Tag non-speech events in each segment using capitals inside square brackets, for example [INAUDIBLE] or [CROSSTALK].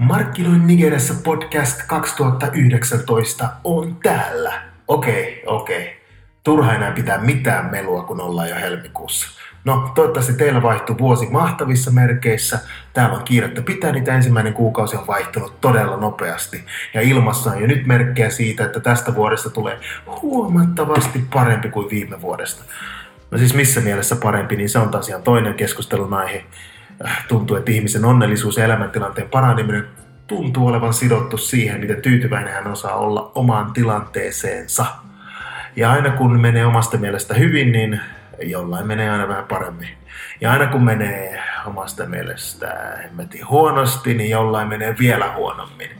Markkinoin Nigeriassa podcast 2019 on täällä. Okei, okei. Turha enää pitää mitään melua, kun ollaan jo helmikuussa. No, toivottavasti teillä vaihtuu vuosi mahtavissa merkeissä. Täällä on kiirettä pitää, niitä ensimmäinen kuukausi on vaihtunut todella nopeasti. Ja ilmassa on jo nyt merkkejä siitä, että tästä vuodesta tulee huomattavasti parempi kuin viime vuodesta. No siis missä mielessä parempi, niin se on taas ihan toinen keskustelun aihe. Äh, tuntuu, että ihmisen onnellisuus ja elämäntilanteen paraneminen tuntuu olevan sidottu siihen, miten tyytyväinen hän osaa olla omaan tilanteeseensa. Ja aina kun menee omasta mielestä hyvin, niin jollain menee aina vähän paremmin. Ja aina kun menee omasta mielestä hemmetin huonosti, niin jollain menee vielä huonommin.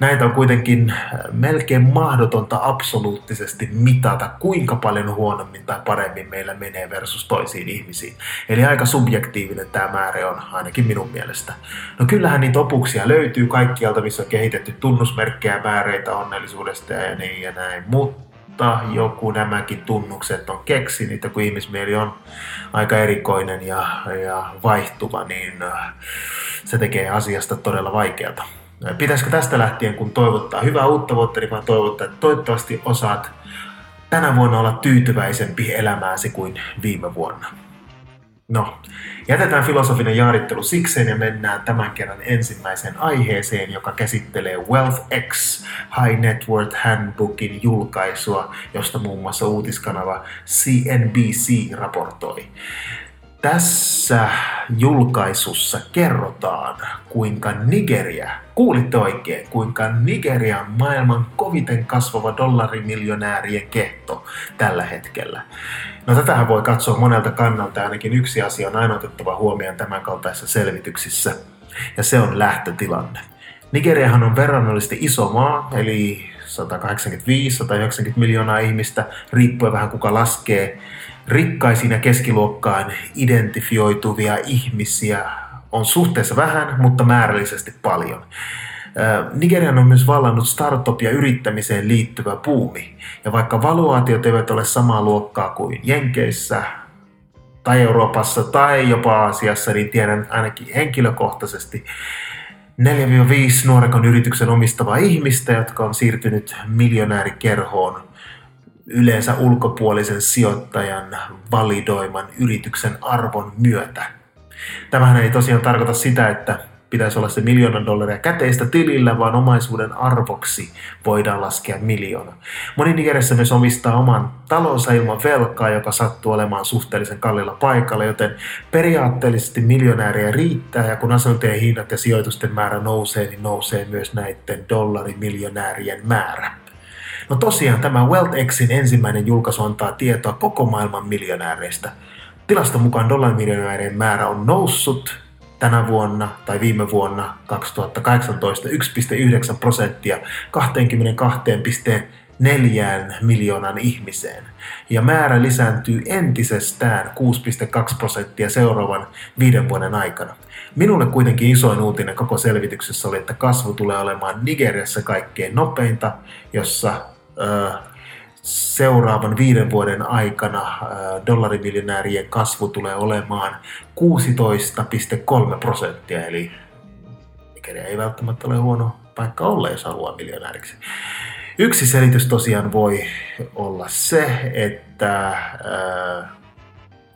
Näitä on kuitenkin melkein mahdotonta absoluuttisesti mitata, kuinka paljon huonommin tai paremmin meillä menee versus toisiin ihmisiin. Eli aika subjektiivinen tämä määrä on, ainakin minun mielestä. No kyllähän niitä opuksia löytyy kaikkialta, missä on kehitetty tunnusmerkkejä, määreitä onnellisuudesta ja niin ja näin, mutta mutta joku nämäkin tunnukset on keksinyt, ja kun ihmismieli on aika erikoinen ja, ja vaihtuva, niin äh, se tekee asiasta todella vaikeata. Pitäisikö tästä lähtien, kun toivottaa hyvää uutta vuotta, niin vaan toivottaa, että toivottavasti osaat tänä vuonna olla tyytyväisempi elämääsi kuin viime vuonna. No, jätetään filosofinen jaarittelu sikseen ja mennään tämän kerran ensimmäiseen aiheeseen, joka käsittelee Wealth X High Net Worth Handbookin julkaisua, josta muun muassa uutiskanava CNBC raportoi. Tässä julkaisussa kerrotaan, kuinka Nigeria, kuulitte oikein, kuinka Nigeria on maailman koviten kasvava dollarimiljonäärien kehto tällä hetkellä. No tätähän voi katsoa monelta kannalta, ainakin yksi asia on aina otettava huomioon tämän kaltaisissa selvityksissä, ja se on lähtötilanne. Nigeriahan on verrannollisesti iso maa, eli 185-190 miljoonaa ihmistä, riippuen vähän kuka laskee. Rikkaisiin ja keskiluokkaan identifioituvia ihmisiä on suhteessa vähän, mutta määrällisesti paljon. Nigerian on myös vallannut startup- ja yrittämiseen liittyvä puumi. Ja vaikka valuaatiot eivät ole samaa luokkaa kuin Jenkeissä tai Euroopassa tai jopa Aasiassa, niin tiedän ainakin henkilökohtaisesti 4-5 nuorekon yrityksen omistavaa ihmistä, jotka on siirtynyt miljonäärikerhoon yleensä ulkopuolisen sijoittajan validoiman yrityksen arvon myötä. Tämähän ei tosiaan tarkoita sitä, että pitäisi olla se miljoonan dollaria käteistä tilillä, vaan omaisuuden arvoksi voidaan laskea miljoona. Moni Nigeriassa myös omistaa oman talonsa ilman velkaa, joka sattuu olemaan suhteellisen kallilla paikalla, joten periaatteellisesti miljonääriä riittää, ja kun asuntojen hinnat ja sijoitusten määrä nousee, niin nousee myös näiden dollarimiljonäärien määrä. No tosiaan tämä WealthXin ensimmäinen julkaisu antaa tietoa koko maailman miljonääreistä. Tilaston mukaan dollarimiljonäärien määrä on noussut tänä vuonna tai viime vuonna 2018 1,9 prosenttia 22,4 miljoonan ihmiseen. Ja määrä lisääntyy entisestään 6,2 prosenttia seuraavan viiden vuoden aikana. Minulle kuitenkin isoin uutinen koko selvityksessä oli, että kasvu tulee olemaan Nigeriassa kaikkein nopeinta, jossa seuraavan viiden vuoden aikana dollarimiljonäärien kasvu tulee olemaan 16,3 prosenttia, eli mikä ei välttämättä ole huono paikka olla, jos haluaa miljonääriksi. Yksi selitys tosiaan voi olla se, että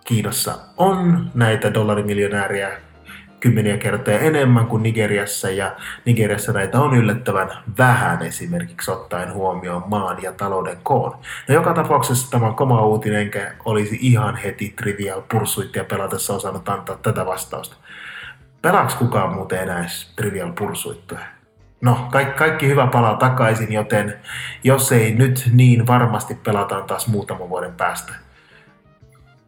Kiinassa on näitä dollarimiljonääriä kymmeniä kertoja enemmän kuin Nigeriassa ja Nigeriassa näitä on yllättävän vähän esimerkiksi ottaen huomioon maan ja talouden koon. No joka tapauksessa tämä on koma uutinen, enkä olisi ihan heti Trivial Pursuitia pelatessa osannut antaa tätä vastausta. Pelaaks kukaan muuten enää Trivial Pursuittia? No, kaikki, kaikki hyvä palaa takaisin, joten jos ei nyt niin varmasti pelataan taas muutaman vuoden päästä.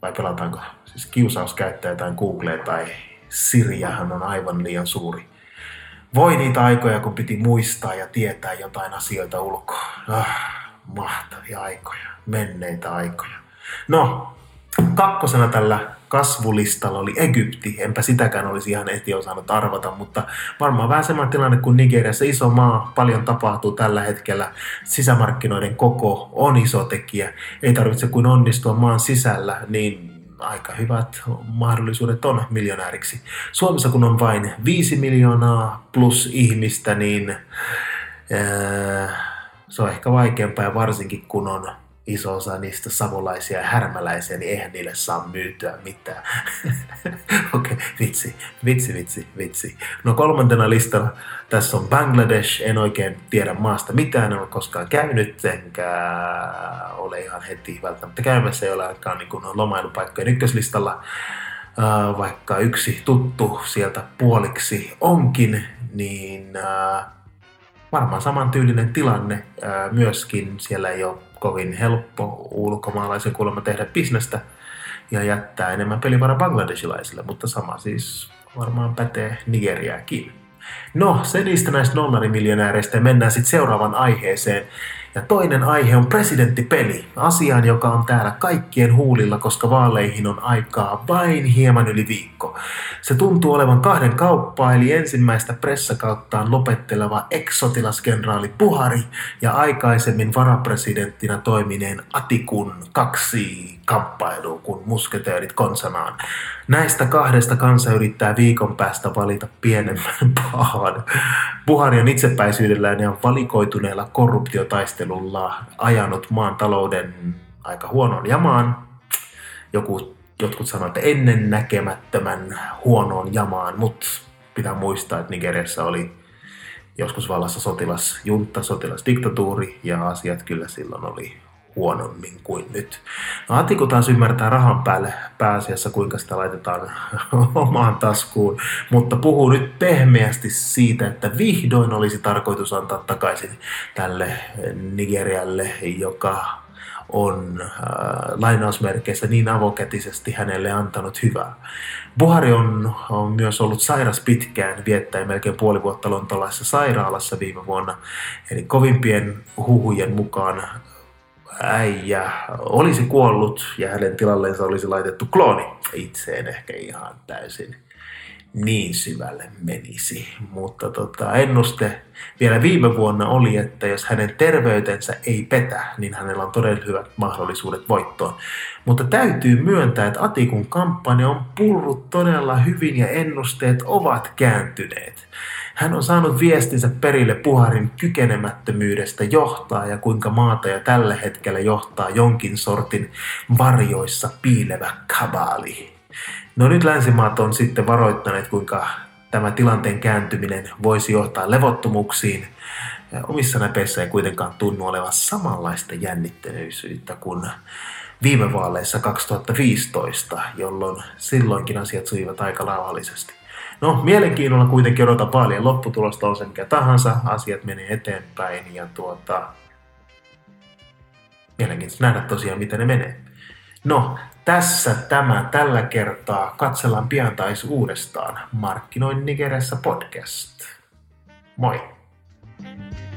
Vai pelataanko? Siis kiusaus käyttää jotain Googlea tai Sirjähän on aivan liian suuri. Voi niitä aikoja, kun piti muistaa ja tietää jotain asioita ulkoa. Ah, mahtavia aikoja, menneitä aikoja. No, kakkosena tällä kasvulistalla oli Egypti. Enpä sitäkään olisi ihan heti osannut arvata, mutta varmaan vähän sama tilanne kuin Nigeriassa. Iso maa, paljon tapahtuu tällä hetkellä. Sisämarkkinoiden koko on iso tekijä. Ei tarvitse kuin onnistua maan sisällä, niin aika hyvät mahdollisuudet on miljonääriksi. Suomessa kun on vain 5 miljoonaa plus ihmistä, niin se on ehkä vaikeampaa ja varsinkin kun on iso osa niistä savolaisia ja härmäläisiä, niin eihän niille saa myytyä mitään. [LAUGHS] Okei, okay, vitsi, vitsi, vitsi, vitsi. No kolmantena listalla tässä on Bangladesh. En oikein tiedä maasta mitään, en ole koskaan käynyt, enkä ole ihan heti välttämättä käymässä, ei ole ainakaan niin lomailupaikkojen ykköslistalla. Vaikka yksi tuttu sieltä puoliksi onkin, niin varmaan samantyylinen tilanne myöskin. Siellä ei ole kovin helppo ulkomaalaisen kuulemma tehdä bisnestä ja jättää enemmän pelivaraa bangladesilaisille, mutta sama siis varmaan pätee Nigeriaakin. No, se niistä näistä nollarimiljonääreistä mennään sitten seuraavan aiheeseen. Ja toinen aihe on presidenttipeli, asiaan, joka on täällä kaikkien huulilla, koska vaaleihin on aikaa vain hieman yli viikko. Se tuntuu olevan kahden kauppaa, eli ensimmäistä pressakauttaan lopetteleva eksotilaskenraali Puhari ja aikaisemmin varapresidenttinä toimineen Atikun kaksi kamppailuun, kun musketeerit konsanaan. Näistä kahdesta kansa yrittää viikon päästä valita pienemmän [LAUGHS] pahan. Buhari on itsepäisyydellään ja valikoituneella korruptiotaistelulla ajanut maan talouden aika huonoon jamaan. Joku, jotkut sanovat, että ennen näkemättömän huonoon jamaan, mutta pitää muistaa, että Nigeriassa oli joskus vallassa sotilasjunta, sotilasdiktatuuri ja asiat kyllä silloin oli huonommin kuin nyt. No Atiku taas ymmärtää rahan päälle pääasiassa, kuinka sitä laitetaan [LAUGHS] omaan taskuun, mutta puhuu nyt pehmeästi siitä, että vihdoin olisi tarkoitus antaa takaisin tälle Nigerialle, joka on äh, lainausmerkeissä niin avokätisesti hänelle antanut hyvää. Buhari on, on myös ollut sairas pitkään, viettäen melkein puoli vuotta lontolaisessa sairaalassa viime vuonna. Eli kovimpien huhujen mukaan äijä olisi kuollut ja hänen tilalleensa olisi laitettu klooni. Itse en ehkä ihan täysin niin syvälle menisi. Mutta tota, ennuste vielä viime vuonna oli, että jos hänen terveytensä ei petä, niin hänellä on todella hyvät mahdollisuudet voittoon. Mutta täytyy myöntää, että Atikun kampanja on purrut todella hyvin ja ennusteet ovat kääntyneet. Hän on saanut viestinsä perille Puharin kykenemättömyydestä johtaa ja kuinka maata ja tällä hetkellä johtaa jonkin sortin varjoissa piilevä kabaali. No nyt länsimaat on sitten varoittaneet, kuinka tämä tilanteen kääntyminen voisi johtaa levottomuuksiin. Omissa näpeissä ei kuitenkaan tunnu olevan samanlaista jännitteisyyttä kuin viime vaaleissa 2015, jolloin silloinkin asiat sujuvat aika lauhallisesti. No, mielenkiinnolla kuitenkin odota paljon. Lopputulosta on se mikä tahansa, asiat menee eteenpäin ja tuota... Mielenkiintoista nähdä tosiaan, miten ne menee. No, tässä tämä tällä kertaa. Katsellaan pian taas uudestaan. Markkinoin Nigeressä podcast. Moi! thank you